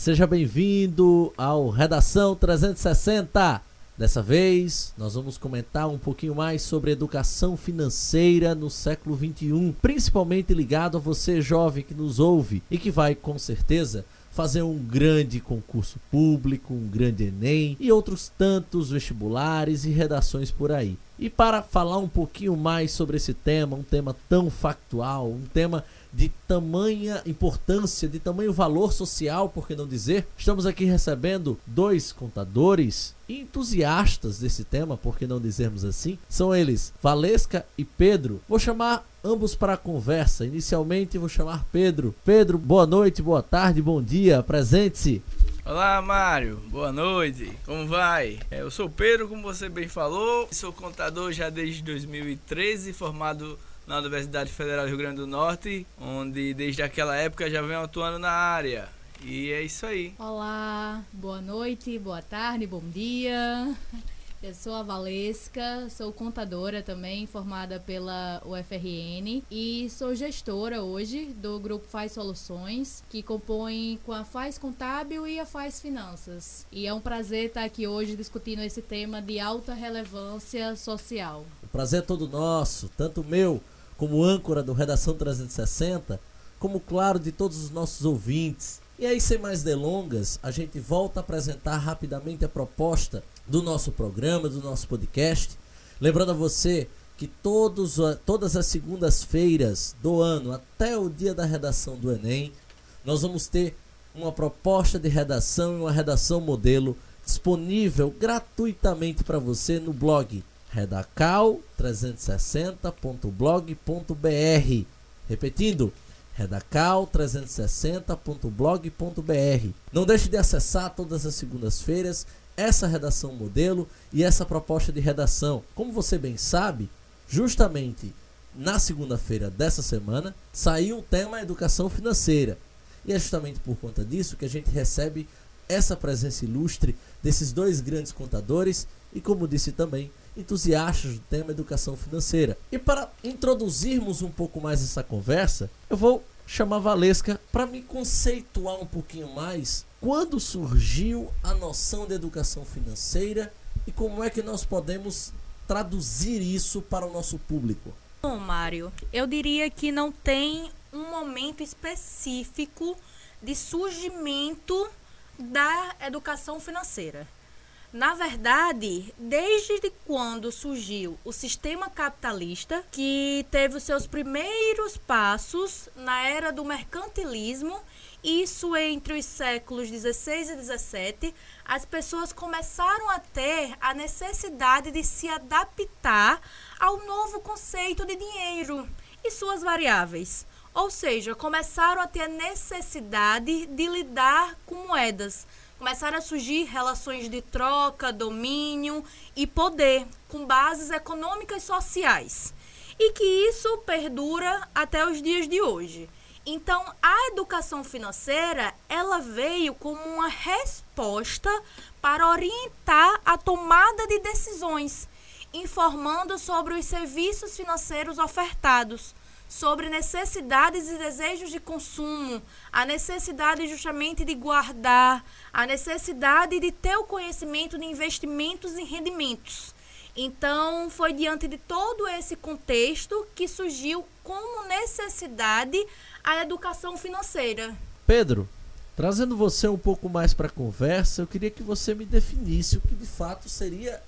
Seja bem-vindo ao Redação 360. Dessa vez, nós vamos comentar um pouquinho mais sobre educação financeira no século 21, principalmente ligado a você jovem que nos ouve e que vai com certeza fazer um grande concurso público, um grande Enem e outros tantos vestibulares e redações por aí. E para falar um pouquinho mais sobre esse tema, um tema tão factual, um tema de tamanha importância, de tamanho valor social, por que não dizer? Estamos aqui recebendo dois contadores entusiastas desse tema, por que não dizermos assim? São eles Valesca e Pedro. Vou chamar ambos para a conversa. Inicialmente vou chamar Pedro. Pedro, boa noite, boa tarde, bom dia, presente-se. Olá, Mário. Boa noite. Como vai? É, eu sou Pedro, como você bem falou. Sou contador já desde 2013, formado na Universidade Federal do Rio Grande do Norte, onde desde aquela época já venho atuando na área. E é isso aí. Olá, boa noite, boa tarde, bom dia. Eu sou a Valesca, sou contadora também, formada pela UFRN e sou gestora hoje do grupo Faz Soluções, que compõe com a Faz Contábil e a Faz Finanças. E é um prazer estar aqui hoje discutindo esse tema de alta relevância social. O prazer é todo nosso, tanto meu como âncora do Redação 360, como claro de todos os nossos ouvintes. E aí, sem mais delongas, a gente volta a apresentar rapidamente a proposta do nosso programa, do nosso podcast. Lembrando a você que todos, todas as segundas-feiras do ano, até o dia da redação do Enem, nós vamos ter uma proposta de redação e uma redação modelo disponível gratuitamente para você no blog redacal360.blog.br. Repetindo, redacal360.blog.br. Não deixe de acessar todas as segundas-feiras essa redação modelo e essa proposta de redação. Como você bem sabe, justamente na segunda-feira dessa semana saiu o tema educação financeira. E é justamente por conta disso que a gente recebe essa presença ilustre desses dois grandes contadores e, como disse também, entusiastas do tema educação financeira. E para introduzirmos um pouco mais essa conversa, eu vou chamar a Valesca para me conceituar um pouquinho mais quando surgiu a noção de educação financeira e como é que nós podemos traduzir isso para o nosso público. Bom, Mário, eu diria que não tem um momento específico de surgimento da educação financeira. Na verdade, desde quando surgiu o sistema capitalista, que teve os seus primeiros passos na era do mercantilismo, isso entre os séculos 16 e 17, as pessoas começaram a ter a necessidade de se adaptar ao novo conceito de dinheiro e suas variáveis. Ou seja, começaram a ter a necessidade de lidar com moedas começaram a surgir relações de troca, domínio e poder, com bases econômicas e sociais. E que isso perdura até os dias de hoje. Então, a educação financeira, ela veio como uma resposta para orientar a tomada de decisões, informando sobre os serviços financeiros ofertados, sobre necessidades e desejos de consumo, a necessidade justamente de guardar, a necessidade de ter o conhecimento de investimentos e rendimentos. Então, foi diante de todo esse contexto que surgiu como necessidade a educação financeira. Pedro, trazendo você um pouco mais para a conversa, eu queria que você me definisse o que de fato seria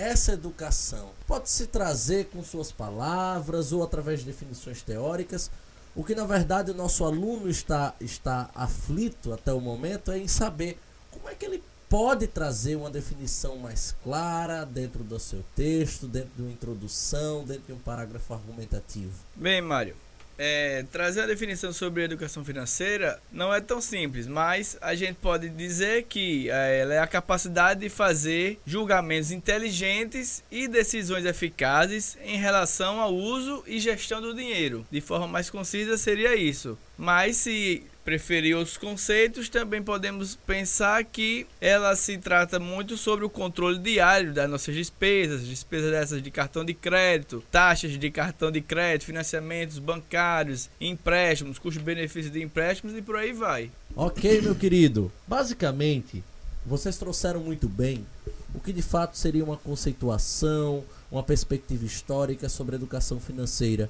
essa educação pode se trazer com suas palavras ou através de definições teóricas. O que na verdade o nosso aluno está, está aflito até o momento é em saber como é que ele pode trazer uma definição mais clara dentro do seu texto, dentro de uma introdução, dentro de um parágrafo argumentativo. Bem, Mário, é, trazer a definição sobre educação financeira não é tão simples, mas a gente pode dizer que é, ela é a capacidade de fazer julgamentos inteligentes e decisões eficazes em relação ao uso e gestão do dinheiro. De forma mais concisa, seria isso. Mas se preferir outros conceitos, também podemos pensar que ela se trata muito sobre o controle diário das nossas despesas, despesas dessas de cartão de crédito, taxas de cartão de crédito, financiamentos bancários, empréstimos, custo-benefício de empréstimos e por aí vai. Ok, meu querido. Basicamente, vocês trouxeram muito bem o que de fato seria uma conceituação, uma perspectiva histórica sobre educação financeira.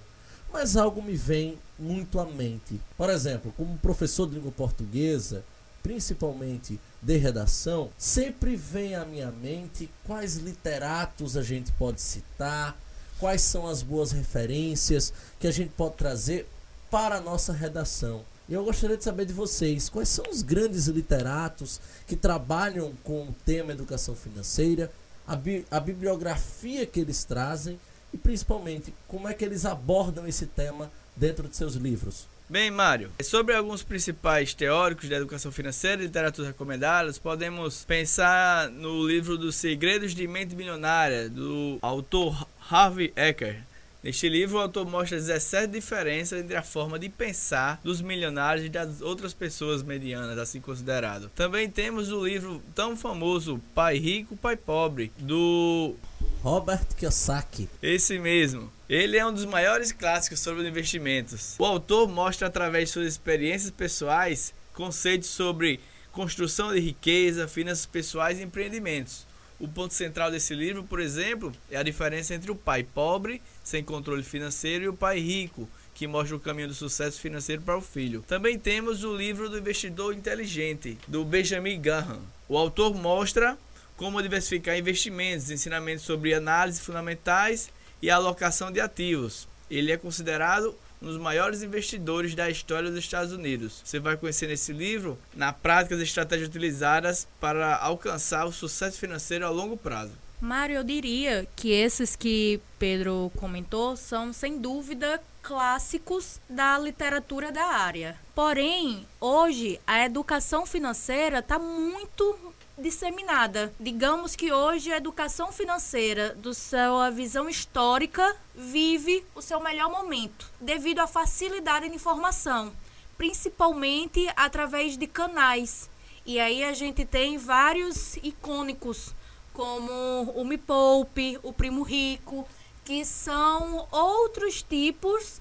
Mas algo me vem muito à mente. Por exemplo, como professor de língua portuguesa, principalmente de redação, sempre vem à minha mente quais literatos a gente pode citar, quais são as boas referências que a gente pode trazer para a nossa redação. E eu gostaria de saber de vocês, quais são os grandes literatos que trabalham com o tema educação financeira, a, bi a bibliografia que eles trazem e principalmente como é que eles abordam esse tema dentro de seus livros. Bem, Mário, sobre alguns principais teóricos da educação financeira e literatura recomendadas, podemos pensar no livro dos Segredos de Mente Milionária, do autor Harvey Ecker. Neste livro, o autor mostra 17 diferenças entre a forma de pensar dos milionários e das outras pessoas medianas, assim considerado. Também temos o livro tão famoso Pai Rico, Pai Pobre, do Robert Kiyosaki. Esse mesmo. Ele é um dos maiores clássicos sobre investimentos. O autor mostra através de suas experiências pessoais conceitos sobre construção de riqueza, finanças pessoais e empreendimentos. O ponto central desse livro, por exemplo, é a diferença entre o pai pobre, sem controle financeiro, e o pai rico, que mostra o caminho do sucesso financeiro para o filho. Também temos o livro do investidor inteligente, do Benjamin Graham. O autor mostra como diversificar investimentos, ensinamentos sobre análise fundamentais e alocação de ativos. Ele é considerado um dos maiores investidores da história dos Estados Unidos. Você vai conhecer nesse livro, na prática, as estratégias utilizadas para alcançar o sucesso financeiro a longo prazo. Mário, eu diria que esses que Pedro comentou são, sem dúvida, clássicos da literatura da área. Porém, hoje a educação financeira está muito disseminada. Digamos que hoje a educação financeira, do sua visão histórica, vive o seu melhor momento, devido à facilidade de informação, principalmente através de canais. E aí a gente tem vários icônicos, como o Me Poupe, o Primo Rico, que são outros tipos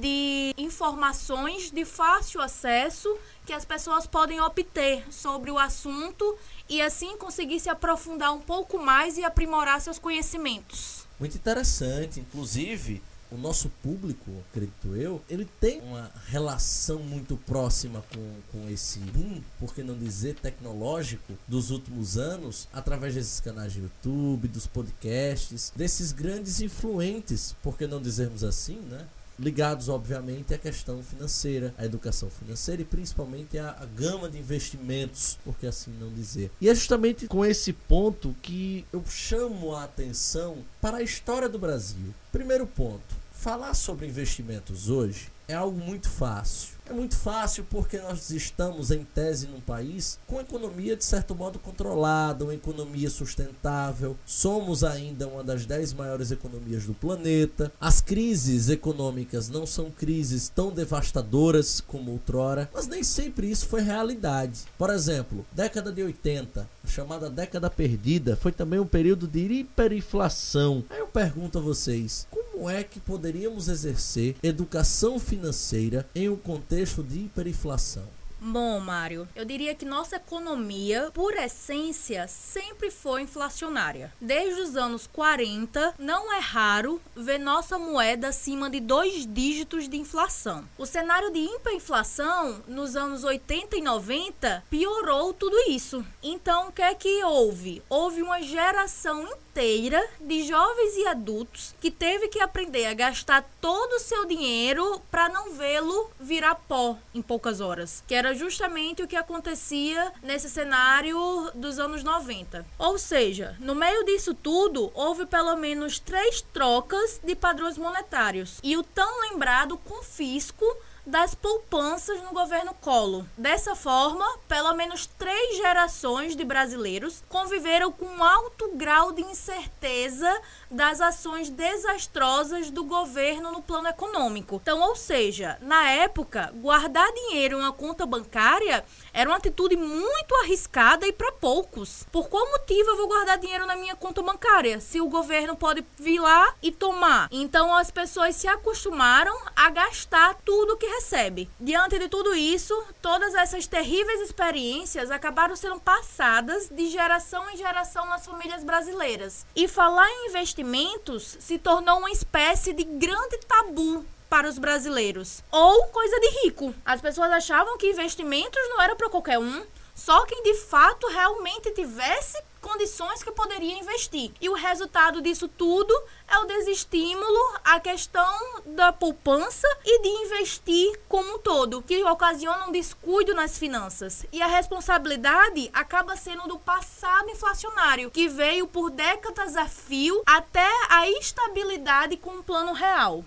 de informações de fácil acesso que as pessoas podem obter sobre o assunto e assim conseguir se aprofundar um pouco mais e aprimorar seus conhecimentos. Muito interessante, inclusive o nosso público, acredito eu, ele tem uma relação muito próxima com, com esse boom, por que não dizer tecnológico, dos últimos anos, através desses canais de YouTube, dos podcasts, desses grandes influentes, por que não dizermos assim, né? Ligados, obviamente, à questão financeira, à educação financeira e principalmente à, gama de investimentos, por que assim não dizer. E é justamente com esse ponto que eu chamo a atenção para a história do Brasil. Primeiro ponto: falar sobre investimentos hoje é algo muito fácil. É muito fácil porque nós estamos, em tese, num país com economia de certo modo controlada, uma economia sustentável. Somos ainda uma das dez maiores economias do planeta. As crises econômicas não são crises tão devastadoras como outrora, mas nem sempre isso foi realidade. Por exemplo, década de 80, a chamada década perdida, foi também um período de hiperinflação. Aí eu pergunto a vocês, como é que poderíamos exercer educação financeira em um contexto de hiperinflação? Bom, Mário, eu diria que nossa economia, por essência, sempre foi inflacionária. Desde os anos 40, não é raro ver nossa moeda acima de dois dígitos de inflação. O cenário de hiperinflação nos anos 80 e 90 piorou tudo isso. Então, o que é que houve? Houve uma geração inteira de jovens e adultos que teve que aprender a gastar todo o seu dinheiro para não vê-lo virar pó em poucas horas, que era justamente o que acontecia nesse cenário dos anos 90. Ou seja, no meio disso tudo, houve pelo menos três trocas de padrões monetários e o tão lembrado confisco das poupanças no governo Collor. Dessa forma, pelo menos três gerações de brasileiros conviveram com um alto grau de incerteza das ações desastrosas do governo no plano econômico. Então, ou seja, na época, guardar dinheiro em uma conta bancária Era uma atitude muito arriscada e para poucos. Por qual motivo eu vou guardar dinheiro na minha conta bancária se o governo pode vir lá e tomar? Então as pessoas se acostumaram a gastar tudo que recebe. Diante de tudo isso, todas essas terríveis experiências acabaram sendo passadas de geração em geração nas famílias brasileiras. E falar em investimentos se tornou uma espécie de grande tabu para os brasileiros. Ou coisa de rico. As pessoas achavam que investimentos não era para qualquer um, só quem de fato realmente tivesse condições que poderia investir. E o resultado disso tudo é o desestímulo, a questão da poupança e de investir como um todo, que ocasiona um descuido nas finanças. E a responsabilidade acaba sendo do passado inflacionário, que veio por décadas a fio até a estabilidade com o plano real.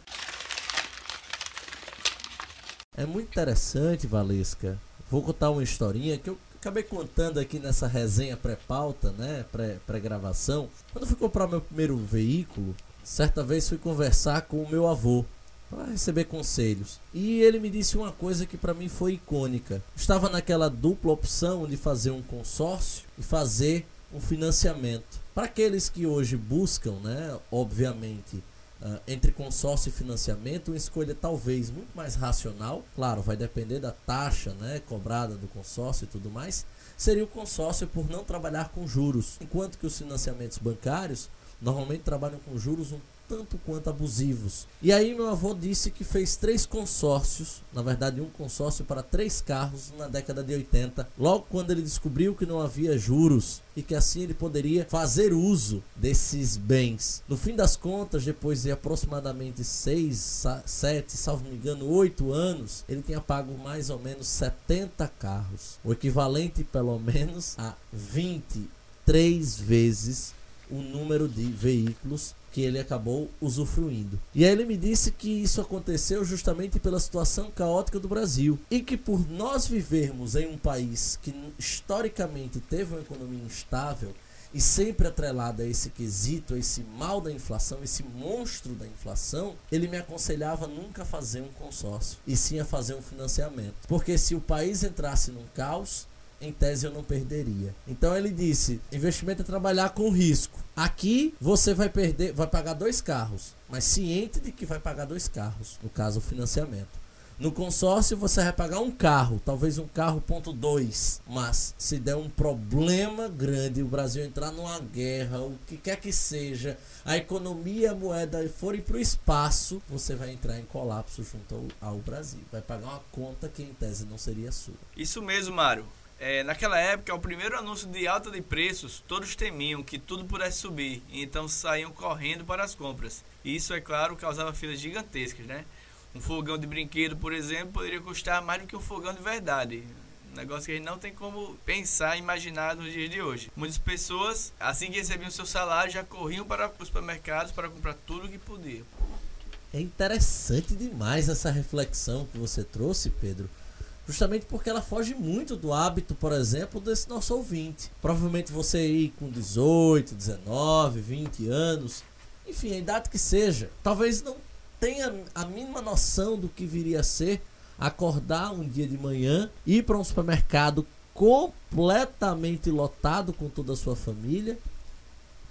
É muito interessante, Valesca. Vou contar uma historinha que eu acabei contando aqui nessa resenha pré-pauta, né? Pré-gravação. Quando eu fui comprar meu primeiro veículo, certa vez fui conversar com o meu avô para receber conselhos. E ele me disse uma coisa que para mim foi icônica. Estava naquela dupla opção de fazer um consórcio e fazer um financiamento. Para aqueles que hoje buscam, né, obviamente, Uh, entre consórcio e financiamento, uma escolha talvez muito mais racional, claro, vai depender da taxa né, cobrada do consórcio e tudo mais, seria o consórcio por não trabalhar com juros, enquanto que os financiamentos bancários normalmente trabalham com juros um tanto quanto abusivos. E aí meu avô disse que fez três consórcios, na verdade um consórcio para três carros na década de 80, logo quando ele descobriu que não havia juros e que assim ele poderia fazer uso desses bens. No fim das contas, depois de aproximadamente 6, 7, salvo me engano, 8 anos, ele tinha pago mais ou menos 70 carros, o equivalente pelo menos a 23 vezes o número de veículos que ele acabou usufruindo. E aí ele me disse que isso aconteceu justamente pela situação caótica do Brasil e que por nós vivermos em um país que historicamente teve uma economia instável e sempre atrelada a esse quesito, a esse mal da inflação, esse monstro da inflação, ele me aconselhava nunca fazer um consórcio e sim a fazer um financiamento. Porque se o país entrasse num caos, em tese eu não perderia. Então ele disse: investimento é trabalhar com risco. Aqui você vai perder, vai pagar dois carros, mas ciente de que vai pagar dois carros, no caso o financiamento. No consórcio você vai pagar um carro, talvez um carro ponto dois, mas se der um problema grande, o Brasil entrar numa guerra, o que quer que seja, a economia, a moeda forem para o espaço, você vai entrar em colapso junto ao, ao Brasil. Vai pagar uma conta que em tese não seria sua. Isso mesmo, Mário. É, naquela época, o primeiro anúncio de alta de preços, todos temiam que tudo pudesse subir, então saíam correndo para as compras. E isso, é claro, causava filas gigantescas, né? Um fogão de brinquedo, por exemplo, poderia custar mais do que um fogão de verdade. Um negócio que a gente não tem como pensar, imaginar nos dias de hoje. Muitas pessoas, assim que recebiam seu salário, já corriam para os supermercados para comprar tudo o que podiam. É interessante demais essa reflexão que você trouxe, Pedro justamente porque ela foge muito do hábito, por exemplo, desse nosso ouvinte. Provavelmente você aí com 18, 19, 20 anos, enfim, a idade que seja, talvez não tenha a mínima noção do que viria a ser acordar um dia de manhã, ir para um supermercado completamente lotado com toda a sua família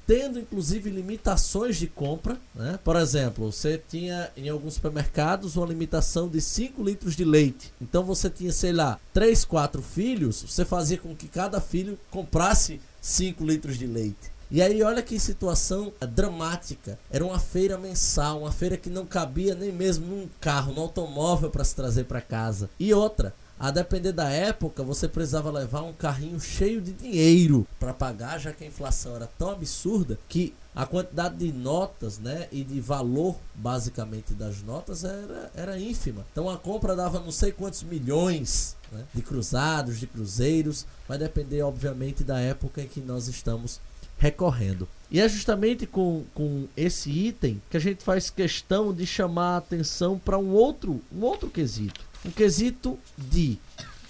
tendo inclusive limitações de compra. Né? Por exemplo, você tinha em alguns supermercados uma limitação de 5 litros de leite. Então você tinha, sei lá, 3, 4 filhos, você fazia com que cada filho comprasse 5 litros de leite. E aí, olha que situação dramática. Era uma feira mensal, uma feira que não cabia nem mesmo num carro, num automóvel para se trazer para casa. E outra, a depender da época, você precisava levar um carrinho cheio de dinheiro para pagar, já que a inflação era tão absurda que a quantidade de notas né, e de valor, basicamente, das notas era, era ínfima. Então a compra dava não sei quantos milhões né, de cruzados, de cruzeiros, vai depender, obviamente, da época em que nós estamos recorrendo. E é justamente com, com esse item que a gente faz questão de chamar a atenção para um outro, um outro quesito um quesito de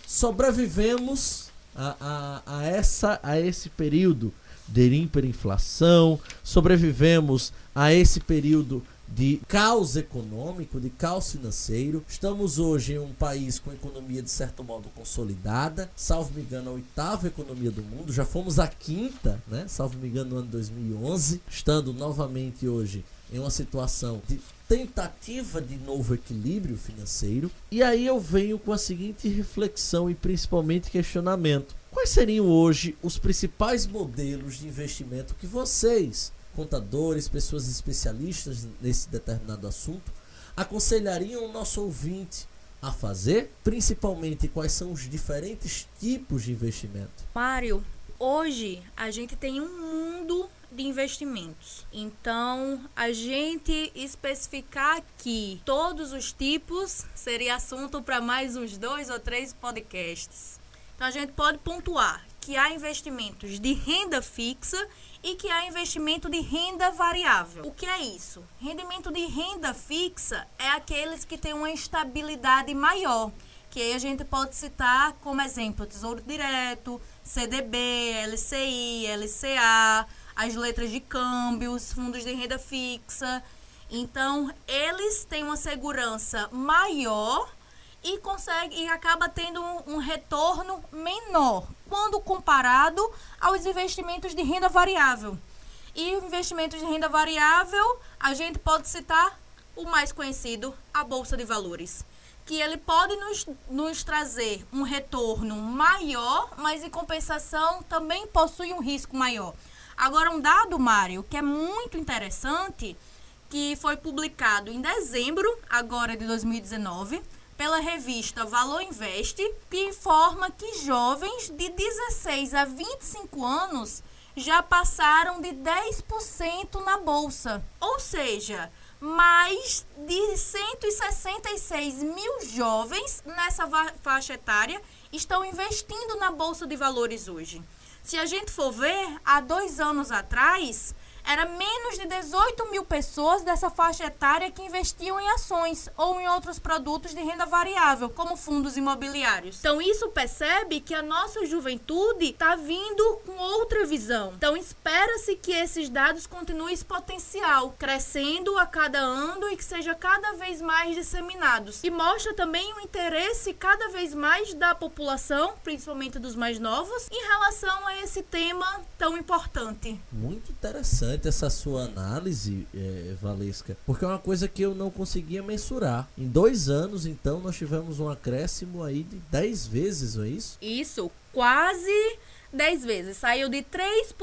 sobrevivemos a, a, a, essa, a esse período de hiperinflação, sobrevivemos a esse período de caos econômico, de caos financeiro. Estamos hoje em um país com economia de certo modo consolidada, salvo me engano, a oitava economia do mundo, já fomos a quinta, né? Salvo me engano, no ano 2011, estando novamente hoje em uma situação de tentativa de novo equilíbrio financeiro. E aí eu venho com a seguinte reflexão e principalmente questionamento: quais seriam hoje os principais modelos de investimento que vocês, contadores, pessoas especialistas nesse determinado assunto, aconselhariam o nosso ouvinte a fazer? Principalmente quais são os diferentes tipos de investimento? Mário, hoje a gente tem um mundo de investimentos. Então, a gente especificar aqui todos os tipos seria assunto para mais uns dois ou três podcasts. Então, a gente pode pontuar que há investimentos de renda fixa e que há investimento de renda variável. O que é isso? Rendimento de renda fixa é aqueles que têm uma estabilidade maior, que aí a gente pode citar como exemplo Tesouro Direto, CDB, LCI, LCA, as letras de câmbio, os fundos de renda fixa. Então, eles têm uma segurança maior e consegue e acaba tendo um, um, retorno menor quando comparado aos investimentos de renda variável. E investimentos de renda variável, a gente pode citar o mais conhecido, a bolsa de valores, que ele pode nos, nos trazer um retorno maior, mas em compensação também possui um risco maior. Agora, um dado, Mário, que é muito interessante, que foi publicado em dezembro, agora de 2019, pela revista Valor Investe, que informa que jovens de 16 a 25 anos já passaram de 10% na bolsa. Ou seja, mais de 166 mil jovens nessa faixa etária estão investindo na bolsa de valores hoje. Se a gente for ver, há dois anos atrás, era menos de 18 mil pessoas dessa faixa etária que investiam em ações ou em outros produtos de renda variável, como fundos imobiliários. Então, isso percebe que a nossa juventude está vindo com outra visão. Então, espera-se que esses dados continuem esse potencial, crescendo a cada ano e que seja cada vez mais disseminados. E mostra também o interesse cada vez mais da população, principalmente dos mais novos, em relação a esse tema tão importante. Muito interessante interessante essa sua análise, é, Valesca, porque é uma coisa que eu não conseguia mensurar. Em dois anos, então, nós tivemos um acréscimo aí de 10 vezes, não é isso? Isso, quase 10 vezes. Saiu de 3%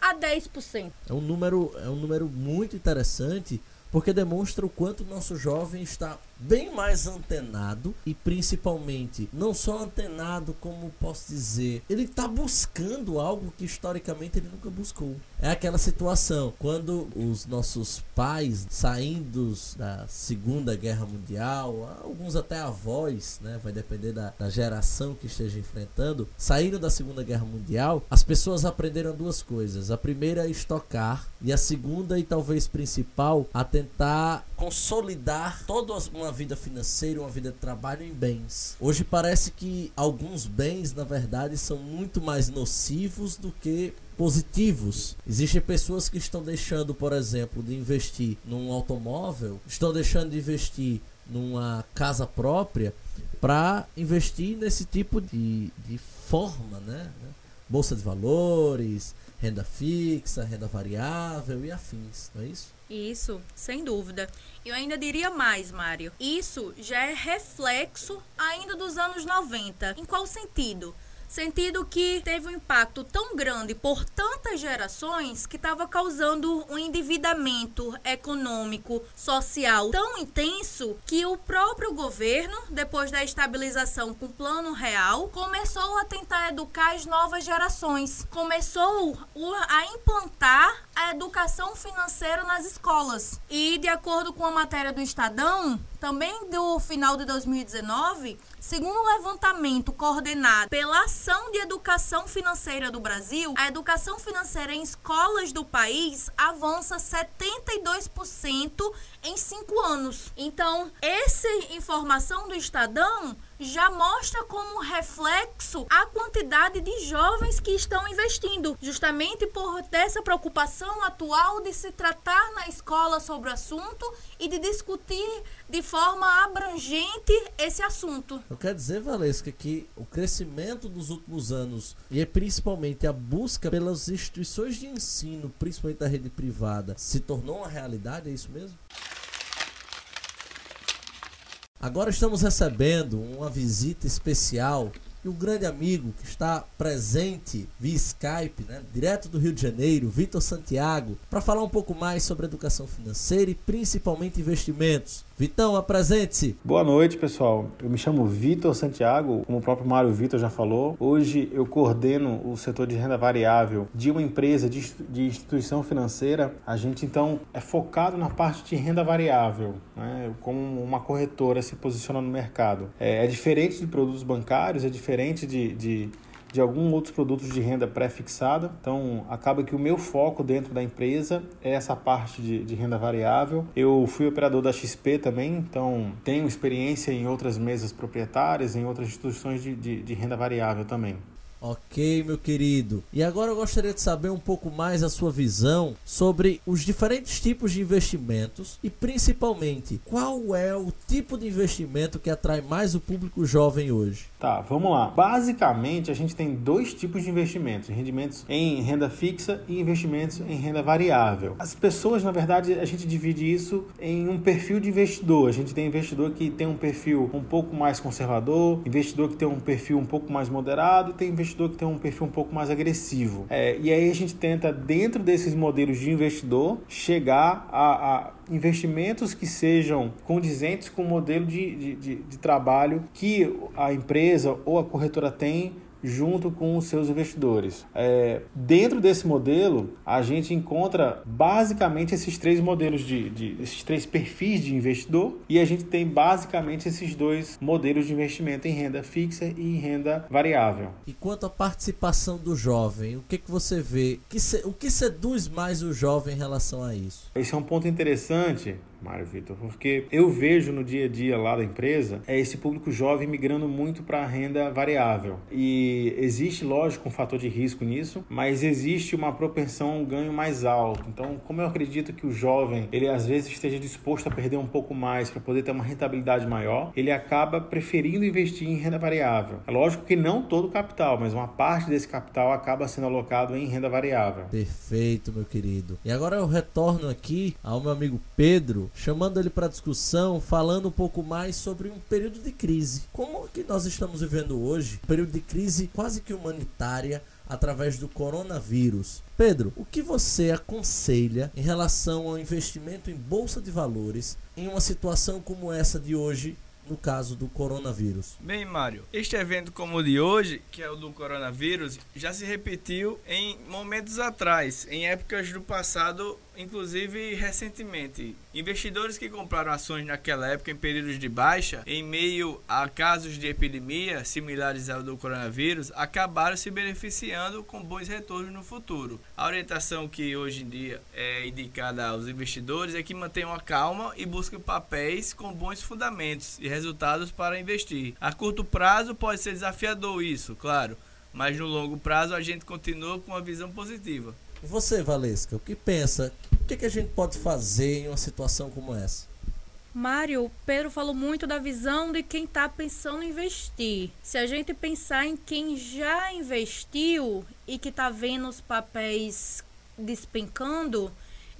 a 10%. É um número, é um número muito interessante porque demonstra o quanto o nosso jovem está bem mais antenado e principalmente não só antenado, como posso dizer, ele está buscando algo que historicamente ele nunca buscou. É aquela situação quando os nossos pais saindo da Segunda Guerra Mundial, alguns até avós, né, vai depender da, da geração que esteja enfrentando, saíram da Segunda Guerra Mundial, as pessoas aprenderam duas coisas. A primeira é estocar e a segunda e talvez principal a tentar consolidar toda uma vida financeira, uma vida de trabalho em bens. Hoje parece que alguns bens, na verdade, são muito mais nocivos do que positivos. Existem pessoas que estão deixando, por exemplo, de investir num automóvel, estão deixando de investir numa casa própria para investir nesse tipo de, de forma, né? Bolsa de valores, renda fixa, renda variável e afins, não é isso? Isso, sem dúvida. Eu ainda diria mais, Mário. Isso já é reflexo ainda dos anos 90. Em qual sentido? Sentido que teve um impacto tão grande por tantas gerações que estava causando um endividamento econômico, social tão intenso que o próprio governo, depois da estabilização com o plano real, começou a tentar educar as novas gerações. Começou a implantar a educação financeira nas escolas. E de acordo com a matéria do Estadão, também do final de 2019, segundo o levantamento coordenado pela Ação de Educação Financeira do Brasil, a educação financeira em escolas do país avança 72% em cinco anos. Então, essa informação do Estadão já mostra como reflexo a quantidade de jovens que estão investindo, justamente por dessa preocupação atual de se tratar na escola sobre o assunto e de discutir de forma abrangente esse assunto. Eu quero dizer, Valesca, que o crescimento dos últimos anos e é principalmente a busca pelas instituições de ensino, principalmente da rede privada, se tornou uma realidade, é isso mesmo? Agora estamos recebendo uma visita especial e um grande amigo que está presente via Skype, né, direto do Rio de Janeiro, Vitor Santiago, para falar um pouco mais sobre educação financeira e principalmente investimentos. Vitão, apresente-se. Boa noite, pessoal. Eu me chamo Vitor Santiago, como o próprio Mário Vitor já falou. Hoje eu coordeno o setor de renda variável de uma empresa de, instituição financeira. A gente então é focado na parte de renda variável, né? como uma corretora se posiciona no mercado. É, é diferente de produtos bancários, é diferente de, de de alguns outros produtos de renda pré-fixada. Então, acaba que o meu foco dentro da empresa é essa parte de, de, renda variável. Eu fui operador da XP também, então tenho experiência em outras mesas proprietárias, em outras instituições de, de, de renda variável também. Ok, meu querido. E agora eu gostaria de saber um pouco mais a sua visão sobre os diferentes tipos de investimentos e principalmente qual é o tipo de investimento que atrai mais o público jovem hoje. Tá, vamos lá. Basicamente, a gente tem dois tipos de investimentos: rendimentos em renda fixa e investimentos em renda variável. As pessoas, na verdade, a gente divide isso em um perfil de investidor. A gente tem investidor que tem um perfil um pouco mais conservador, investidor que tem um perfil um pouco mais moderado e tem investidor que tem um perfil um pouco mais agressivo. É, e aí a gente tenta, dentro desses modelos de investidor, chegar a, a investimentos que sejam condizentes com o modelo de, de, de, de trabalho que a empresa ou a corretora tem junto com os seus investidores. É, dentro desse modelo, a gente encontra basicamente esses três modelos de, de, esses três perfis de investidor e a gente tem basicamente esses dois modelos de investimento em renda fixa e em renda variável. E quanto à participação do jovem, o que, que você vê? O que seduz mais o jovem em relação a isso? Esse é um ponto interessante Mário Vitor, porque eu vejo no dia a dia lá da empresa é esse público jovem migrando muito para a renda variável. E existe, lógico, um fator de risco nisso, mas existe uma propensão a um ganho mais alto. Então, como eu acredito que o jovem, ele às vezes esteja disposto a perder um pouco mais para poder ter uma rentabilidade maior, ele acaba preferindo investir em renda variável. É lógico que não todo o capital, mas uma parte desse capital acaba sendo alocado em renda variável. Perfeito, meu querido. E agora eu retorno aqui ao meu amigo Pedro chamando ele para discussão, falando um pouco mais sobre um período de crise. Como que nós estamos vivendo hoje? Um período de crise quase que humanitária através do coronavírus. Pedro, o que você aconselha em relação ao investimento em bolsa de valores em uma situação como essa de hoje no caso do coronavírus? Bem, Mário, este evento como o de hoje, que é o do coronavírus, já se repetiu em momentos atrás, em épocas do passado inclusive recentemente. Investidores que compraram ações naquela época em períodos de baixa, em meio a casos de epidemia similares ao do coronavírus, acabaram se beneficiando com bons retornos no futuro. A orientação que hoje em dia é indicada aos investidores é que mantenham a calma e busquem papéis com bons fundamentos e resultados para investir. A curto prazo pode ser desafiador isso, claro, mas no longo prazo a gente continua com uma visão positiva. Você, Valesca, o que pensa? O que, que a gente pode fazer em uma situação como essa? Mário, Pedro falou muito da visão de quem está pensando em investir. Se a gente pensar em quem já investiu e que está vendo os papéis despencando,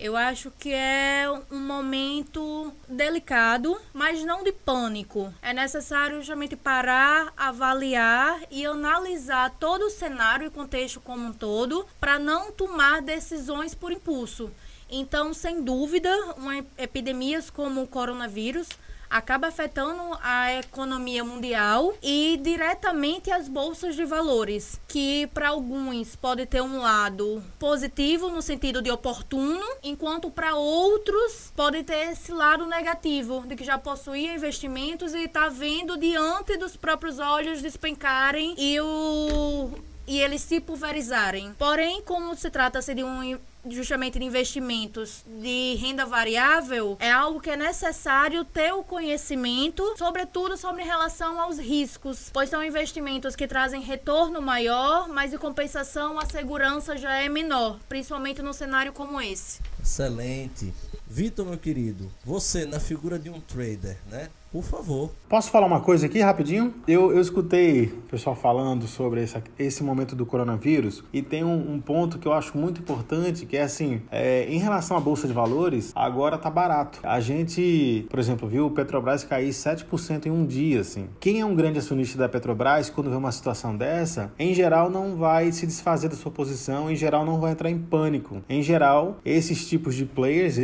eu acho que é um momento delicado, mas não de pânico. É necessário justamente parar, avaliar e analisar todo o cenário e contexto como um todo para não tomar decisões por impulso. Então, sem dúvida, uma epidemias como o coronavírus acaba afetando a economia mundial e diretamente as bolsas de valores, que para alguns pode ter um lado positivo no sentido de oportuno, enquanto para outros pode ter esse lado negativo, de que já possuía investimentos e está vendo diante dos próprios olhos despencarem e o e eles se pulverizarem. Porém, como se trata de um justamente de investimentos de renda variável, é algo que é necessário ter o conhecimento, sobretudo sobre relação aos riscos, pois são investimentos que trazem retorno maior, mas em compensação a segurança já é menor, principalmente num cenário como esse. Excelente. Vitor, meu querido, você na figura de um trader, né? Por favor. Posso falar uma coisa aqui rapidinho? Eu, eu escutei o pessoal falando sobre esse, esse momento do coronavírus e tem um, um, ponto que eu acho muito importante, que é assim, é, em relação à Bolsa de Valores, agora tá barato. A gente, por exemplo, viu o Petrobras cair 7% em um dia, assim. Quem é um grande acionista da Petrobras, quando vê uma situação dessa, em geral não vai se desfazer da sua posição, em geral não vai entrar em pânico. Em geral, esses tipos de players,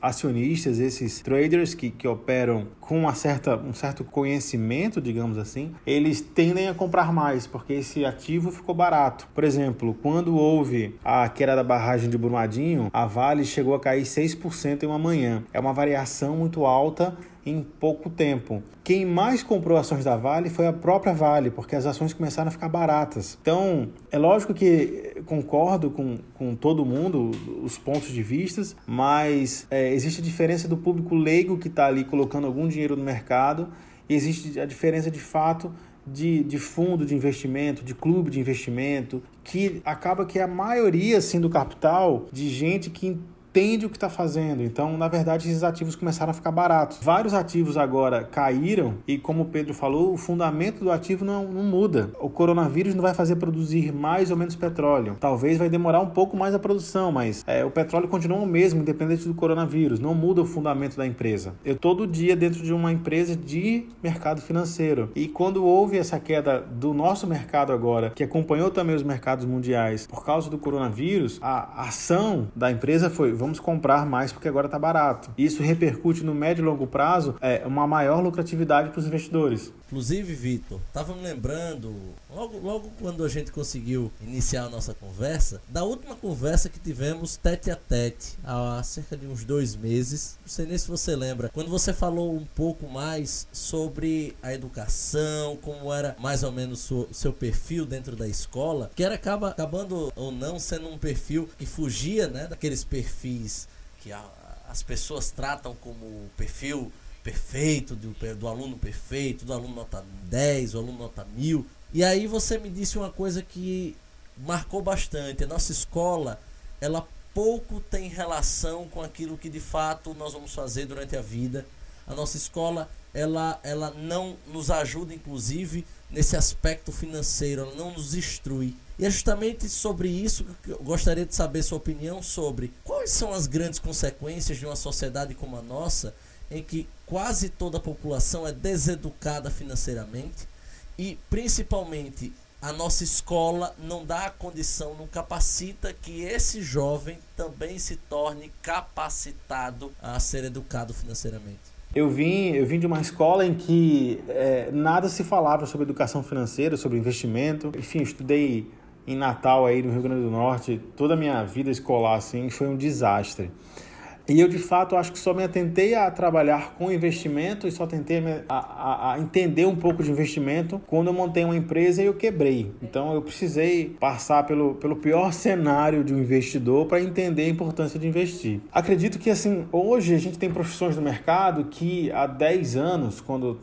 acionistas, esses traders que, que operam com uma certa, um certo conhecimento, digamos assim, eles tendem a comprar mais, porque esse ativo ficou barato. Por exemplo, quando houve a queda da barragem de Brumadinho, a Vale chegou a cair 6% em uma manhã. É uma variação muito alta em pouco tempo. Quem mais comprou ações da Vale foi a própria Vale, porque as ações começaram a ficar baratas. Então, é lógico que concordo com, com todo mundo, os pontos de vistas, mas é, existe a diferença do público leigo que está ali colocando algum dinheiro no mercado e existe a diferença de fato de, de fundo de investimento, de clube de investimento, que acaba que a maioria assim, do capital de gente que entende o que está fazendo. Então, na verdade, esses ativos começaram a ficar baratos. Vários ativos agora caíram e, como o Pedro falou, o fundamento do ativo não, não muda. O coronavírus não vai fazer produzir mais ou menos petróleo. Talvez vai demorar um pouco mais a produção, mas é, o petróleo continua o mesmo, independente do coronavírus. Não muda o fundamento da empresa. Eu todo dia dentro de uma empresa de mercado financeiro. E quando houve essa queda do nosso mercado agora, que acompanhou também os mercados mundiais por causa do coronavírus, a ação da empresa foi vamos comprar mais porque agora está barato. Isso repercute no médio e longo prazo é, uma maior lucratividade para os investidores. Inclusive, Vitor, estava me lembrando, logo, logo quando a gente conseguiu iniciar a nossa conversa, da última conversa que tivemos tete a tete, há cerca de uns dois meses. Não sei nem se você lembra, quando você falou um pouco mais sobre a educação, como era mais ou menos o seu perfil dentro da escola, que era acaba, acabando ou não sendo um perfil que fugia né, daqueles perfis que a, as pessoas tratam como perfil perfeito, do, do aluno perfeito, do aluno nota 10, do aluno nota 1000. E aí você me disse uma coisa que marcou bastante. A nossa escola, ela pouco tem relação com aquilo que de fato nós vamos fazer durante a vida. A nossa escola, ela, ela não nos ajuda, inclusive, nesse aspecto financeiro, ela não nos instrui. E é justamente sobre isso que eu gostaria de saber sua opinião sobre quais são as grandes consequências de uma sociedade como a nossa em que quase toda a população é deseducada financeiramente e principalmente a nossa escola não dá a condição, não capacita que esse jovem também se torne capacitado a ser educado financeiramente. Eu vim, eu vim de uma escola em que é, nada se falava sobre educação financeira, sobre investimento. Enfim, estudei em Natal aí no Rio Grande do Norte. Toda a minha vida escolar assim foi um desastre. E eu, de fato, acho que só me atentei a trabalhar com investimento e só tentei a, a, a, entender um pouco de investimento quando eu montei uma empresa e eu quebrei. Então, eu precisei passar pelo, pelo pior cenário de um investidor para entender a importância de investir. Acredito que, assim, hoje a gente tem profissões no mercado que há 10 anos, quando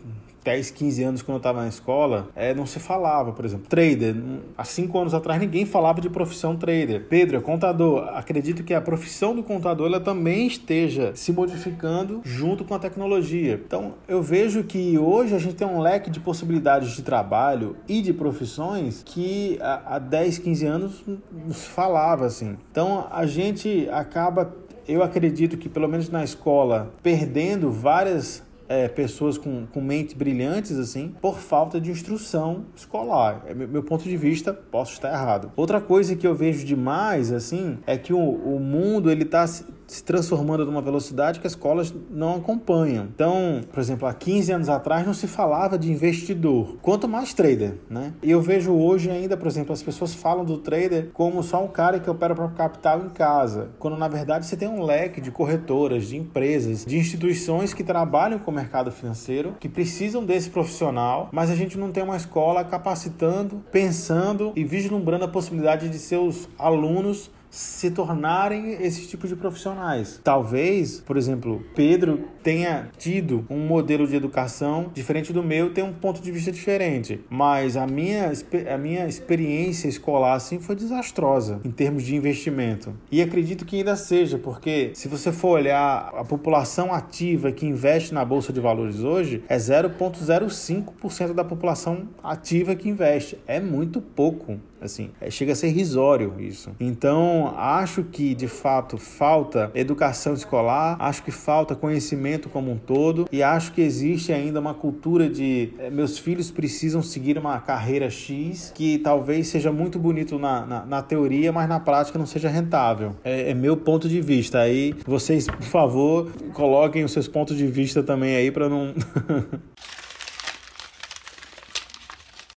10, 15 anos, quando eu estava na escola, é, não se falava, por exemplo, trader. Há 5 anos atrás ninguém falava de profissão trader. Pedro, é contador. Acredito que a profissão do contador ela também esteja se modificando junto com a tecnologia. Então, eu vejo que hoje a gente tem um leque de possibilidades de trabalho e de profissões que há 10, 15 anos não se falava assim. Então, a gente acaba eu acredito que, pelo menos na escola, perdendo várias é, pessoas com, com mentes brilhantes assim por falta de instrução escolar. É meu, ponto de vista, posso estar errado. Outra coisa que eu vejo demais assim é que o, o mundo ele está se transformando numa velocidade que as escolas não acompanham. Então, por exemplo, há 15 anos atrás não se falava de investidor, quanto mais trader, né? E eu vejo hoje ainda, por exemplo, as pessoas falam do trader como só um cara que opera para capital em casa, quando na verdade você tem um leque de corretoras, de empresas, de instituições que trabalham com o mercado financeiro, que precisam desse profissional, mas a gente não tem uma escola capacitando, pensando e vislumbrando a possibilidade de seus alunos se tornarem esse tipo de profissionais. Talvez, por exemplo, Pedro tenha tido um modelo de educação diferente do meu, tem um ponto de vista diferente, mas a minha, a minha experiência escolar assim foi desastrosa em termos de investimento. E acredito que ainda seja, porque se você for olhar a população ativa que investe na bolsa de valores hoje é 0,05% da população ativa que investe. É muito pouco. Assim, é, chega a ser risório isso. Então, acho que de fato falta educação escolar, acho que falta conhecimento como um todo e acho que existe ainda uma cultura de é, meus filhos precisam seguir uma carreira X que talvez seja muito bonito na, na, na teoria, mas na prática não seja rentável. É, é meu ponto de vista. Aí, vocês, por favor, coloquem os seus pontos de vista também aí para não.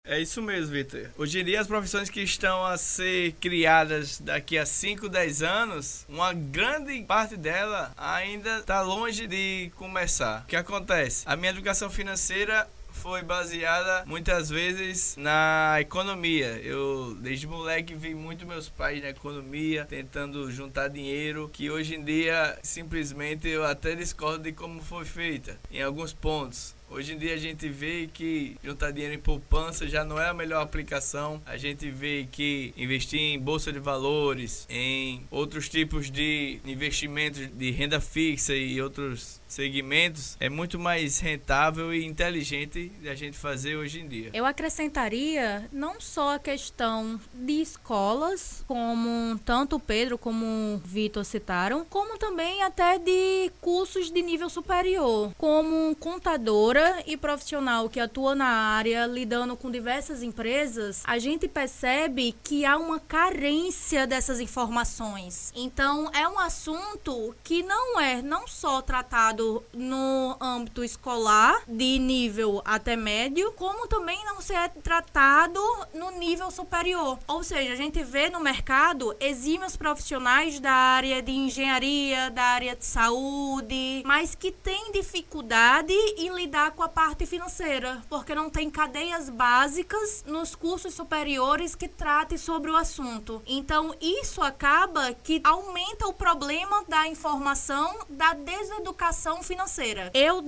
É isso mesmo, Vitor. Hoje em dia, as profissões que estão a ser criadas daqui a 5, 10 anos, uma grande parte dela ainda está longe de começar. O que acontece? A minha educação financeira foi baseada muitas vezes na economia. Eu, desde moleque, vi muito meus pais na economia, tentando juntar dinheiro, que hoje em dia simplesmente eu até discordo de como foi feita em alguns pontos. Hoje em dia a gente vê que juntar dinheiro em poupança já não é a melhor aplicação. A gente vê que investir em bolsa de valores, em outros tipos de investimentos de renda fixa e outros segmentos é muito mais rentável e inteligente a gente fazer hoje em dia. Eu acrescentaria não só a questão de escolas, como tanto o Pedro como o Vitor citaram, como também até de cursos de nível superior, como contadora e profissional que atua na área lidando com diversas empresas, a gente percebe que há uma carência dessas informações. Então, é um assunto que não é não só tratado no âmbito escolar, de nível até médio, como também não ser tratado no nível superior. Ou seja, a gente vê no mercado exímios profissionais da área de engenharia, da área de saúde, mas que têm dificuldade em lidar com a parte financeira, porque não tem cadeias básicas nos cursos superiores que tratem sobre o assunto. Então, isso acaba que aumenta o problema da informação da deseducação educação financeira. Eu,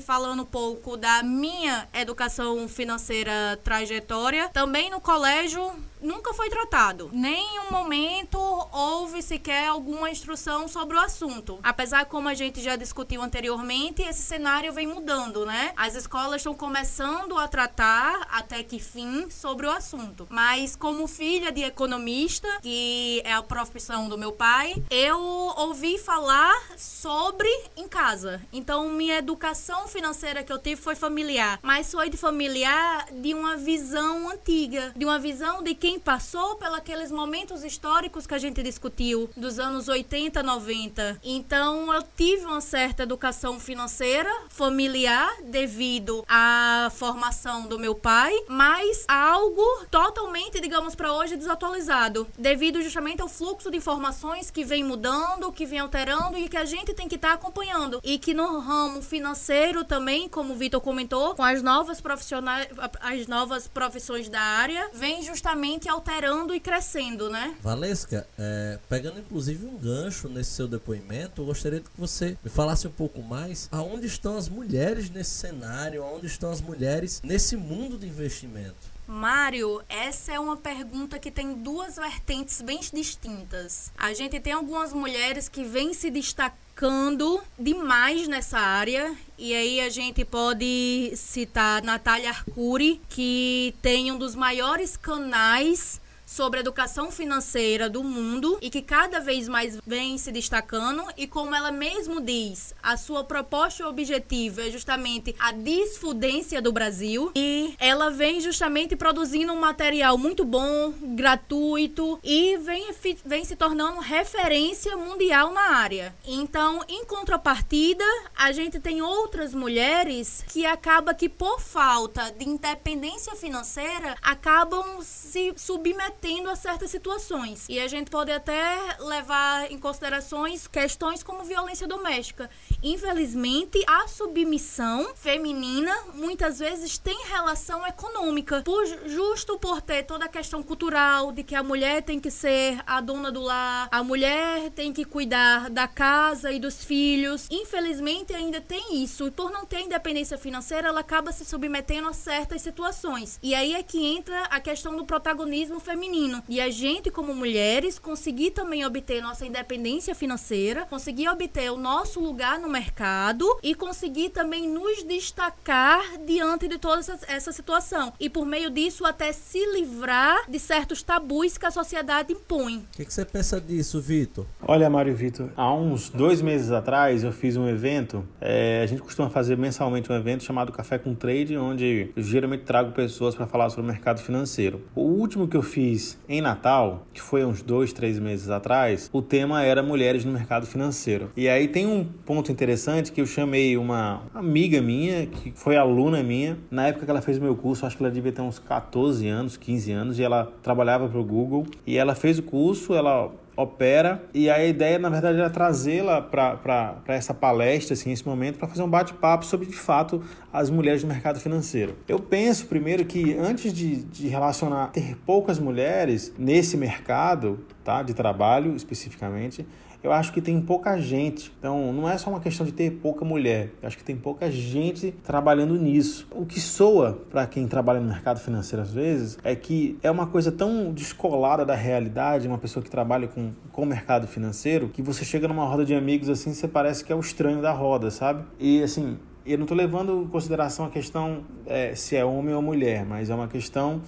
falando um pouco da minha educação financeira trajetória, também no colégio nunca foi tratado. Nem em um momento houve sequer alguma instrução sobre o assunto. Apesar, como a gente já discutiu anteriormente, esse cenário vem mudando, né? As escolas estão começando a tratar, até que fim, sobre o assunto. Mas, como filha de economista, que é a profissão do meu pai, eu ouvi falar sobre em casa. Então, minha educação financeira que eu tive foi familiar, mas foi de familiar de uma visão antiga, de uma visão de quem quem passou pelos momentos históricos que a gente discutiu, dos anos 80, 90. Então, eu tive uma certa educação financeira, familiar, devido à formação do meu pai, mas algo totalmente, digamos, para hoje desatualizado, devido justamente ao fluxo de informações que vem mudando, que vem alterando e que a gente tem que estar tá acompanhando. E que no ramo financeiro também, como o Vitor comentou, com as novas profissionais, as novas profissões da área, vem justamente alterando e crescendo, né? Valesca, é, pegando inclusive um gancho nesse seu depoimento, eu gostaria que você me falasse um pouco mais aonde estão as mulheres nesse cenário, aonde estão as mulheres nesse mundo de investimento. Mário, essa é uma pergunta que tem duas vertentes bem distintas. A gente tem algumas mulheres que vêm se destacando demais nessa área. E aí a gente pode citar Natália Arcuri, que tem um dos maiores canais sobre educação financeira do mundo e que cada vez mais vem se destacando e como ela mesmo diz, a sua proposta e objetivo é justamente a desfudência do Brasil e ela vem justamente produzindo um material muito bom, gratuito e vem, vem se tornando referência mundial na área. Então, em contrapartida, a gente tem outras mulheres que acaba que por falta de independência financeira acabam se submetendo submetendo a certas situações. E a gente pode até levar em considerações questões como violência doméstica. Infelizmente, a submissão feminina muitas vezes tem relação econômica, por, justo por ter toda a questão cultural de que a mulher tem que ser a dona do lar, a mulher tem que cuidar da casa e dos filhos. Infelizmente, ainda tem isso. E por não ter independência financeira, ela acaba se submetendo a certas situações. E aí é que entra a questão do protagonismo feminino. E a gente, como mulheres, conseguir também obter nossa independência financeira, conseguir obter o nosso lugar no mercado e conseguir também nos destacar diante de toda essa, essa situação. E por meio disso, até se livrar de certos tabus que a sociedade impõe. O que, que você pensa disso, Vitor? Olha, Mário Vitor, há uns dois meses atrás eu fiz um evento. É, a gente costuma fazer mensalmente um evento chamado Café com Trade, onde eu geralmente trago pessoas para falar sobre o mercado financeiro. O último que eu fiz em Natal, que foi uns dois, três meses atrás, o tema era mulheres no mercado financeiro. E aí tem um ponto interessante que eu chamei uma amiga minha, que foi aluna minha, na época que ela fez o meu curso, acho que ela devia ter uns 14 anos, 15 anos, e ela trabalhava para o Google. E ela fez o curso, ela opera. E a ideia na verdade era trazê-la para essa palestra assim esse momento para fazer um bate-papo sobre de fato as mulheres no mercado financeiro. Eu penso primeiro que antes de, de relacionar ter poucas mulheres nesse mercado tá de trabalho especificamente eu acho que tem pouca gente. Então, não é só uma questão de ter pouca mulher. Eu acho que tem pouca gente trabalhando nisso. O que soa para quem trabalha no mercado financeiro às vezes é que é uma coisa tão descolada da realidade, uma pessoa que trabalha com, com o mercado financeiro, que você chega numa roda de amigos assim, você parece que é o estranho da roda, sabe? E assim, eu não estou levando em consideração a questão é, se é homem ou mulher, mas é uma questão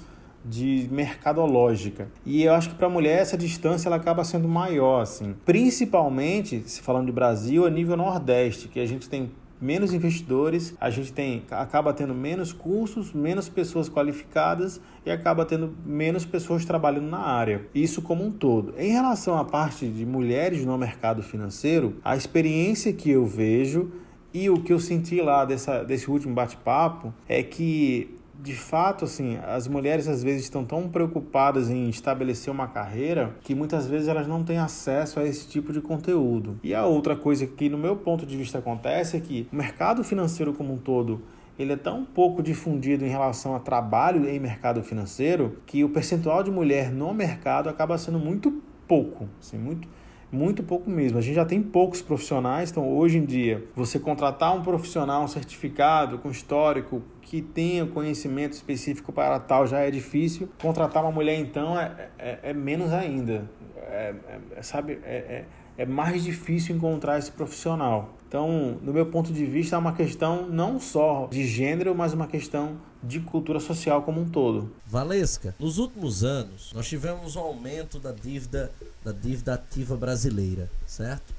de mercadológica. E eu acho que para a mulher essa distância ela acaba sendo maior, assim. Principalmente, se falando de Brasil, a nível Nordeste, que a gente tem menos investidores, a gente tem acaba tendo menos cursos, menos pessoas qualificadas e acaba tendo menos pessoas trabalhando na área. Isso como um todo. Em relação à parte de mulheres no mercado financeiro, a experiência que eu vejo e o que eu senti lá dessa, desse último bate-papo é que de fato, assim, as mulheres às vezes estão tão preocupadas em estabelecer uma carreira que muitas vezes elas não têm acesso a esse tipo de conteúdo. E a outra coisa que, no meu ponto de vista, acontece é que o mercado financeiro como um todo ele é tão pouco difundido em relação a trabalho em mercado financeiro que o percentual de mulher no mercado acaba sendo muito pouco, assim, muito muito pouco mesmo. A gente já tem poucos profissionais, então hoje em dia, você contratar um profissional um certificado com histórico que tenha conhecimento específico para tal já é difícil. Contratar uma mulher, então, é, é, é menos ainda. É, é sabe, é, é, é mais difícil encontrar esse profissional. Então, no meu ponto de vista, é uma questão não só de gênero, mas uma questão de cultura social como um todo. Valesca, nos últimos anos, nós tivemos um aumento da dívida, da dívida ativa brasileira, certo?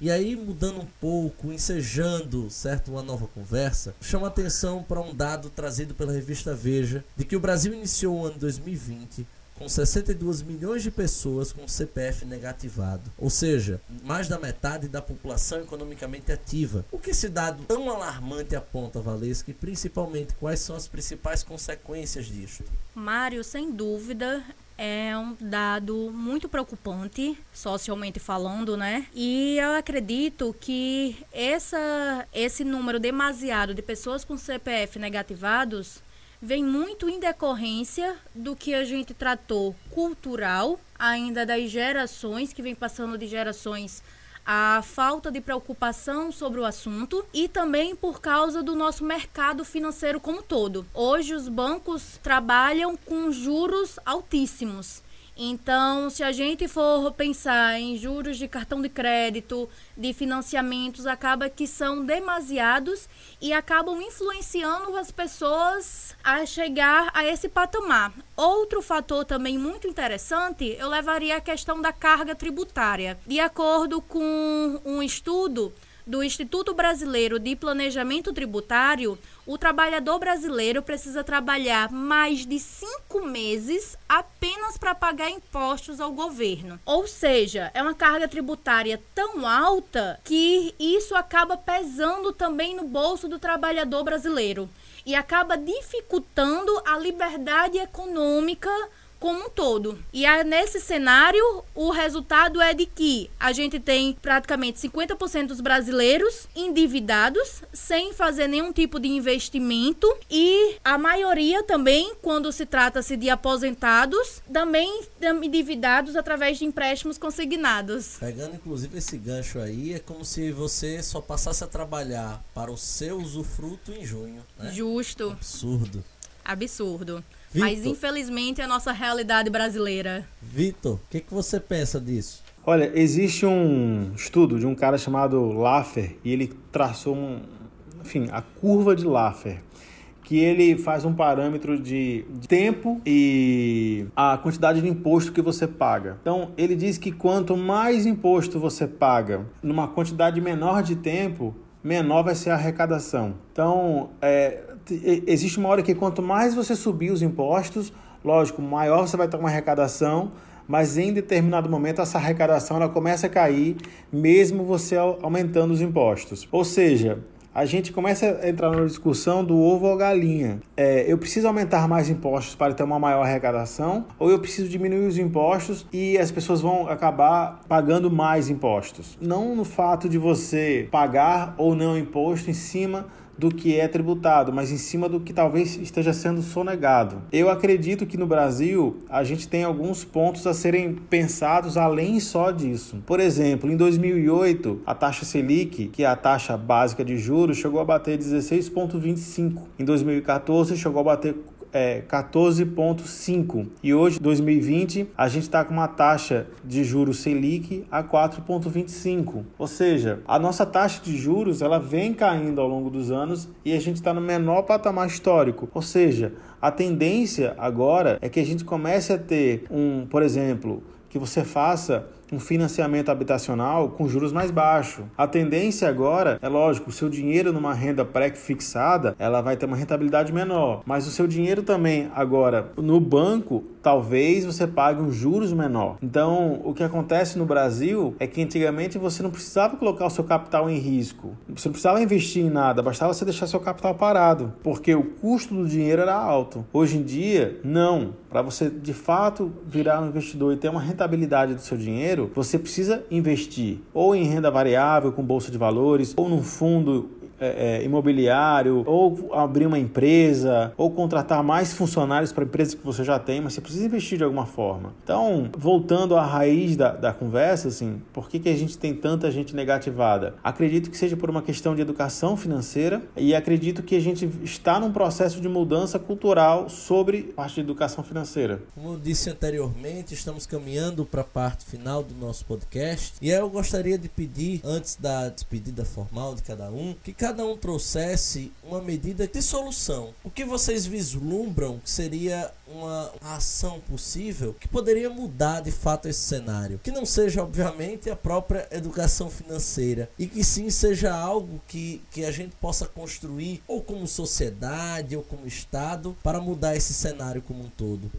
E aí, mudando um pouco, ensejando, certo, uma nova conversa, chama atenção para um dado trazido pela revista Veja, de que o Brasil iniciou o ano 2020 com 62 milhões de pessoas com CPF negativado, ou seja, mais da metade da população economicamente ativa. O que esse dado tão alarmante aponta, Valesca, e principalmente quais são as principais consequências disto? Mário, sem dúvida, é um dado muito preocupante, socialmente falando, né? E eu acredito que essa, esse número demasiado de pessoas com CPF negativados vem muito em decorrência do que a gente tratou cultural, ainda das gerações, que vem passando de gerações a falta de preocupação sobre o assunto e também por causa do nosso mercado financeiro como todo. Hoje os bancos trabalham com juros altíssimos. Então, se a gente for pensar em juros de cartão de crédito, de financiamentos, acaba que são demasiados e acabam influenciando as pessoas a chegar a esse patamar. Outro fator também muito interessante, eu levaria a questão da carga tributária. De acordo com um estudo do Instituto Brasileiro de Planejamento Tributário, o trabalhador brasileiro precisa trabalhar mais de cinco meses apenas para pagar impostos ao governo. Ou seja, é uma carga tributária tão alta que isso acaba pesando também no bolso do trabalhador brasileiro e acaba dificultando a liberdade econômica como um todo. E aí, nesse cenário, o resultado é de que a gente tem praticamente 50% dos brasileiros endividados, sem fazer nenhum tipo de investimento, e a maioria também, quando se trata-se de aposentados, também endividados através de empréstimos consignados. Pegando inclusive esse gancho aí, é como se você só passasse a trabalhar para o seu usufruto em junho. Né? Justo. Absurdo. Absurdo. Victor. Mas infelizmente é a nossa realidade brasileira. Vitor, o que, que você pensa disso? Olha, existe um estudo de um cara chamado Laffer e ele traçou um, enfim, a curva de Laffer que ele faz um parâmetro de, tempo e a quantidade de imposto que você paga. Então, ele diz que quanto mais imposto você paga numa quantidade menor de tempo, menor vai ser a arrecadação. Então, é, existe uma hora que quanto mais você subir os impostos, lógico, maior você vai ter uma arrecadação, mas em determinado momento essa arrecadação ela começa a cair, mesmo você aumentando os impostos. Ou seja, a gente começa a entrar numa discussão do ovo ou galinha. É, eu preciso aumentar mais impostos para ter uma maior arrecadação ou eu preciso diminuir os impostos e as pessoas vão acabar pagando mais impostos? Não no fato de você pagar ou não imposto em cima do que é tributado, mas em cima do que talvez esteja sendo sonegado. Eu acredito que no Brasil a gente tem alguns pontos a serem pensados além só disso. Por exemplo, em 2008, a taxa Selic, que é a taxa básica de juros, chegou a bater 16,25. Em 2014, chegou a bater é 14,5 e hoje, 2020, a gente está com uma taxa de juros Selic a 4,25. Ou seja, a nossa taxa de juros ela vem caindo ao longo dos anos e a gente está no menor patamar histórico. Ou seja, a tendência agora é que a gente comece a ter um, por exemplo, que você faça um financiamento habitacional com juros mais baixos. A tendência agora é lógico, o seu dinheiro numa renda pré-fixada, ela vai ter uma rentabilidade menor, mas o seu dinheiro também agora no banco, talvez você pague um juros menor. Então, o que acontece no Brasil é que antigamente você não precisava colocar o seu capital em risco. Você não precisava investir em nada, bastava você deixar seu capital parado, porque o custo do dinheiro era alto. Hoje em dia, não. Para você de fato virar um investidor e ter uma rentabilidade do seu dinheiro, dinheiro, você precisa investir ou em renda variável com bolsa de valores, ou num fundo é, é, imobiliário, ou abrir uma empresa, ou contratar mais funcionários para a empresa que você já tem, mas você precisa investir de alguma forma. Então, voltando à raiz da, da conversa, assim, por que, que a gente tem tanta gente negativada? Acredito que seja por uma questão de educação financeira e acredito que a gente está num processo de mudança cultural sobre a parte de educação financeira. Como eu disse anteriormente, estamos caminhando para a parte final do nosso podcast e eu gostaria de pedir, antes da despedida formal de cada um, que cada cada um trouxesse uma medida de solução. O que vocês vislumbram que seria uma ação possível que poderia mudar de fato esse cenário? Que não seja, obviamente, a própria educação financeira e que sim seja algo que, que a gente possa construir ou como sociedade ou como Estado para mudar esse cenário como um todo.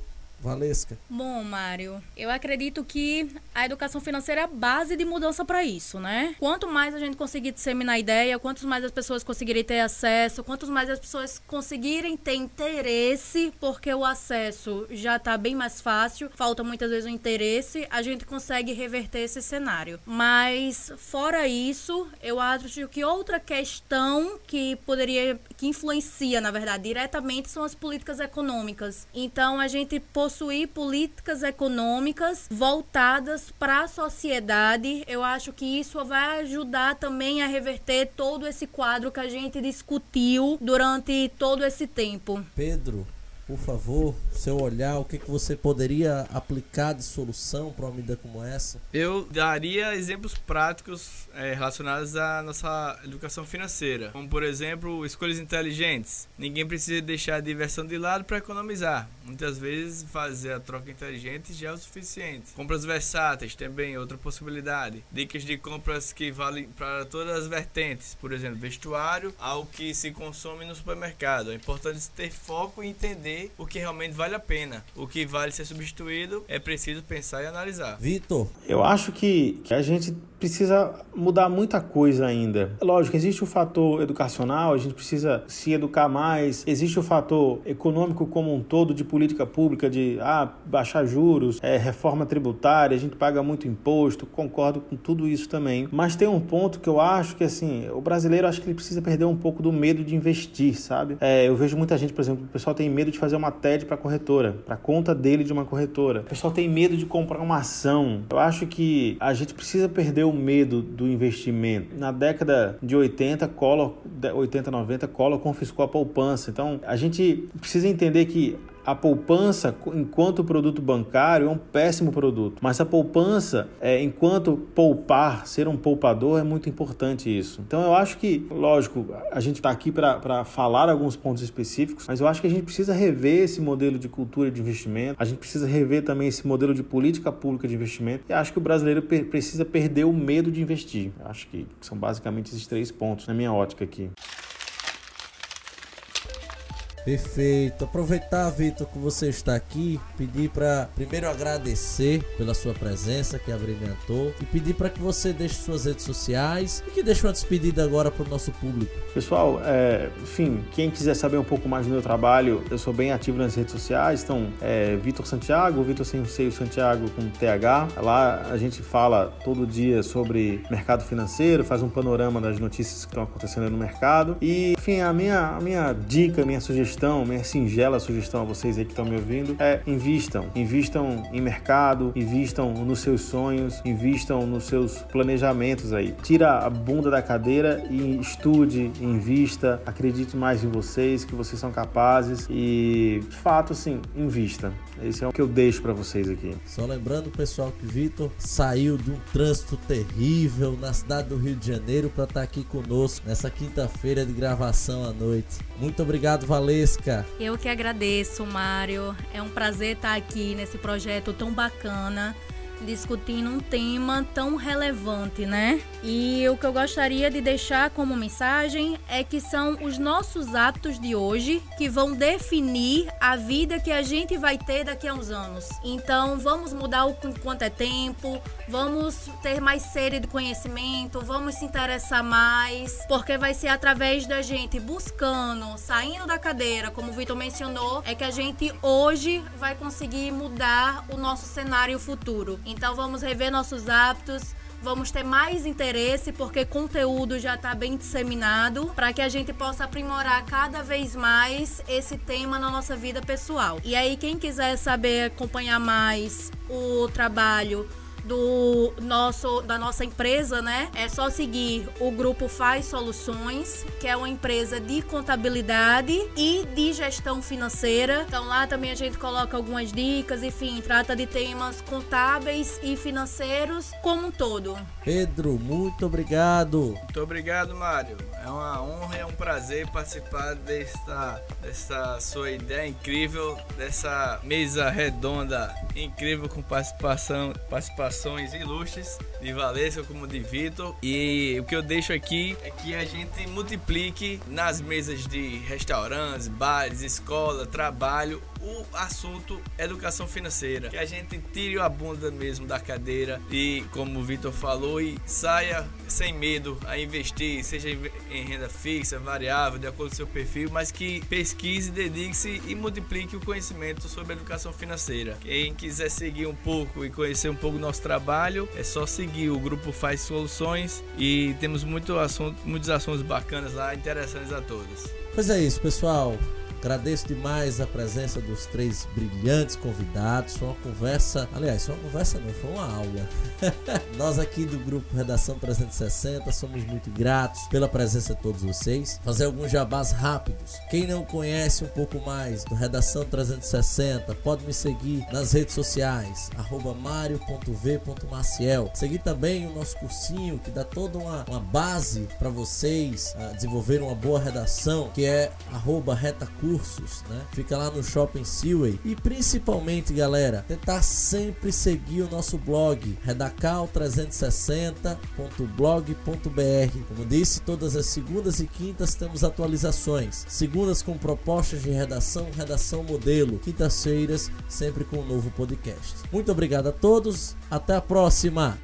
Valesca? Bom, Mário, eu acredito que a educação financeira é a base de mudança para isso, né? Quanto mais a gente conseguir disseminar a ideia, quanto mais as pessoas conseguirem ter acesso, quanto mais as pessoas conseguirem ter interesse, porque o acesso já está bem mais fácil, falta muitas vezes o interesse, a gente consegue reverter esse cenário. Mas, fora isso, eu acho que outra questão que poderia, que influencia, na verdade, diretamente são as políticas econômicas. Então, a gente possuir políticas econômicas voltadas para a sociedade. Eu acho que isso vai ajudar também a reverter todo esse quadro que a gente discutiu durante todo esse tempo. Pedro, por favor, seu olhar, o que, que você poderia aplicar de solução para uma medida como essa? Eu daria exemplos práticos é, relacionados à nossa educação financeira, como por exemplo, escolhas inteligentes. Ninguém precisa deixar a diversão de lado para economizar. Muitas vezes fazer a troca inteligente já é o suficiente. Compras versáteis também outra possibilidade. Dicas de compras que valem para todas as vertentes, por exemplo, vestuário, ao que se consome no supermercado. É importante ter foco e entender o que realmente vale a pena. O que vale ser substituído é preciso pensar e analisar. Vitor, eu acho que, que a gente precisa mudar muita coisa ainda. Lógico, existe o fator educacional, a gente precisa se educar mais, existe o fator econômico como um todo de política pública, de ah, baixar juros, é, reforma tributária, a gente paga muito imposto, concordo com tudo isso também. Mas tem um ponto que eu acho que assim, o brasileiro acho que ele precisa perder um pouco do medo de investir, sabe? É, eu vejo muita gente, por exemplo, o pessoal tem medo de fazer uma TED para corretora, para conta dele de uma corretora. O pessoal tem medo de comprar uma ação. Eu acho que a gente precisa perder o medo do investimento. Na década de 80, Collor, 80, 90, Collor confiscou a poupança. Então, a gente precisa entender que a poupança enquanto produto bancário é um péssimo produto, mas a poupança, é, enquanto poupar, ser um poupador, é muito importante isso. Então eu acho que, lógico, a gente está aqui para falar alguns pontos específicos, mas eu acho que a gente precisa rever esse modelo de cultura de investimento, a gente precisa rever também esse modelo de política pública de investimento e acho que o brasileiro precisa perder o medo de investir. Eu acho que são basicamente esses três pontos na minha ótica aqui. Perfeito. Aproveitar, Vitor, que você está aqui, pedir para primeiro agradecer pela sua presença que abrilhantou e pedir para que você deixe suas redes sociais e que deixe uma despedida agora para o nosso público. Pessoal, é, enfim, quem quiser saber um pouco mais do meu trabalho, eu sou bem ativo nas redes sociais, então é Vitor Santiago, Vitor Sem Seio Santiago com TH. Lá a gente fala todo dia sobre mercado financeiro, faz um panorama das notícias que estão acontecendo no mercado e, enfim, a minha, a minha dica, a minha sugestão sugestão, minha singela sugestão a vocês aí que estão me ouvindo é invistam. Invistam em mercado, invistam nos seus sonhos, invistam nos seus planejamentos aí. Tira a bunda da cadeira e estude, invista, acredite mais em vocês, que vocês são capazes e, de fato, assim, invista. Esse é o que eu deixo para vocês aqui. Só lembrando, pessoal, que Vitor saiu de um trânsito terrível na cidade do Rio de Janeiro para estar tá aqui conosco nessa quinta-feira de gravação à noite. Muito obrigado, Eu que agradeço, Mário. É um prazer estar aqui nesse projeto tão bacana discutindo um tema tão relevante, né? E o que eu gostaria de deixar como mensagem é que são os nossos atos de hoje que vão definir a vida que a gente vai ter daqui a uns anos. Então, vamos mudar o quanto é tempo, vamos ter mais sede de conhecimento, vamos se interessar mais, porque vai ser através da gente buscando, saindo da cadeira, como o Vitor mencionou, é que a gente hoje vai conseguir mudar o nosso cenário futuro. Então vamos rever nossos hábitos, vamos ter mais interesse porque conteúdo já está bem disseminado para que a gente possa aprimorar cada vez mais esse tema na nossa vida pessoal. E aí quem quiser saber acompanhar mais o trabalho do nosso da nossa empresa, né? É só seguir o grupo Faz Soluções, que é uma empresa de contabilidade e de gestão financeira. Então lá também a gente coloca algumas dicas, enfim, trata de temas contábeis e financeiros como um todo. Pedro, muito obrigado. Muito obrigado, Mário. É uma honra e é um prazer participar desta, dessa sua ideia incrível, dessa mesa redonda incrível com participação, participações ilustres de Valesca como de Vitor. E o que eu deixo aqui é que a gente multiplique nas mesas de restaurantes, bares, escola, trabalho o assunto educação financeira. Que a gente tire a bunda mesmo da cadeira e, como o Vitor falou, e saia sem medo a investir, seja em renda fixa, variável, de acordo com o seu perfil, mas que pesquise, dedique-se e multiplique o conhecimento sobre educação financeira. Quem quiser seguir um pouco e conhecer um pouco do nosso trabalho, é só seguir o grupo Faz Soluções e temos muito assunto, muitos assuntos bacanas lá, interessantes a todos. Pois é isso, pessoal. Agradeço demais a presença dos três brilhantes convidados. Foi uma conversa, aliás, foi uma conversa não, foi uma aula. Nós aqui do grupo Redação 360 somos muito gratos pela presença de todos vocês. Fazer alguns jabás rápidos. Quem não conhece um pouco mais do Redação 360, pode me seguir nas redes sociais, mario.v.maciel. Seguir também o nosso cursinho que dá toda uma, uma base para vocês uh, desenvolver uma boa redação, que é arroba retacurso cursos, né? Fica lá no Shopping Seaway. E principalmente, galera, tentar sempre seguir o nosso blog, redacal360.blog.br. Como disse, todas as segundas e quintas temos atualizações. Segundas com propostas de redação, redação modelo. Quintas-feiras, sempre com um novo podcast. Muito obrigado a todos. Até a próxima.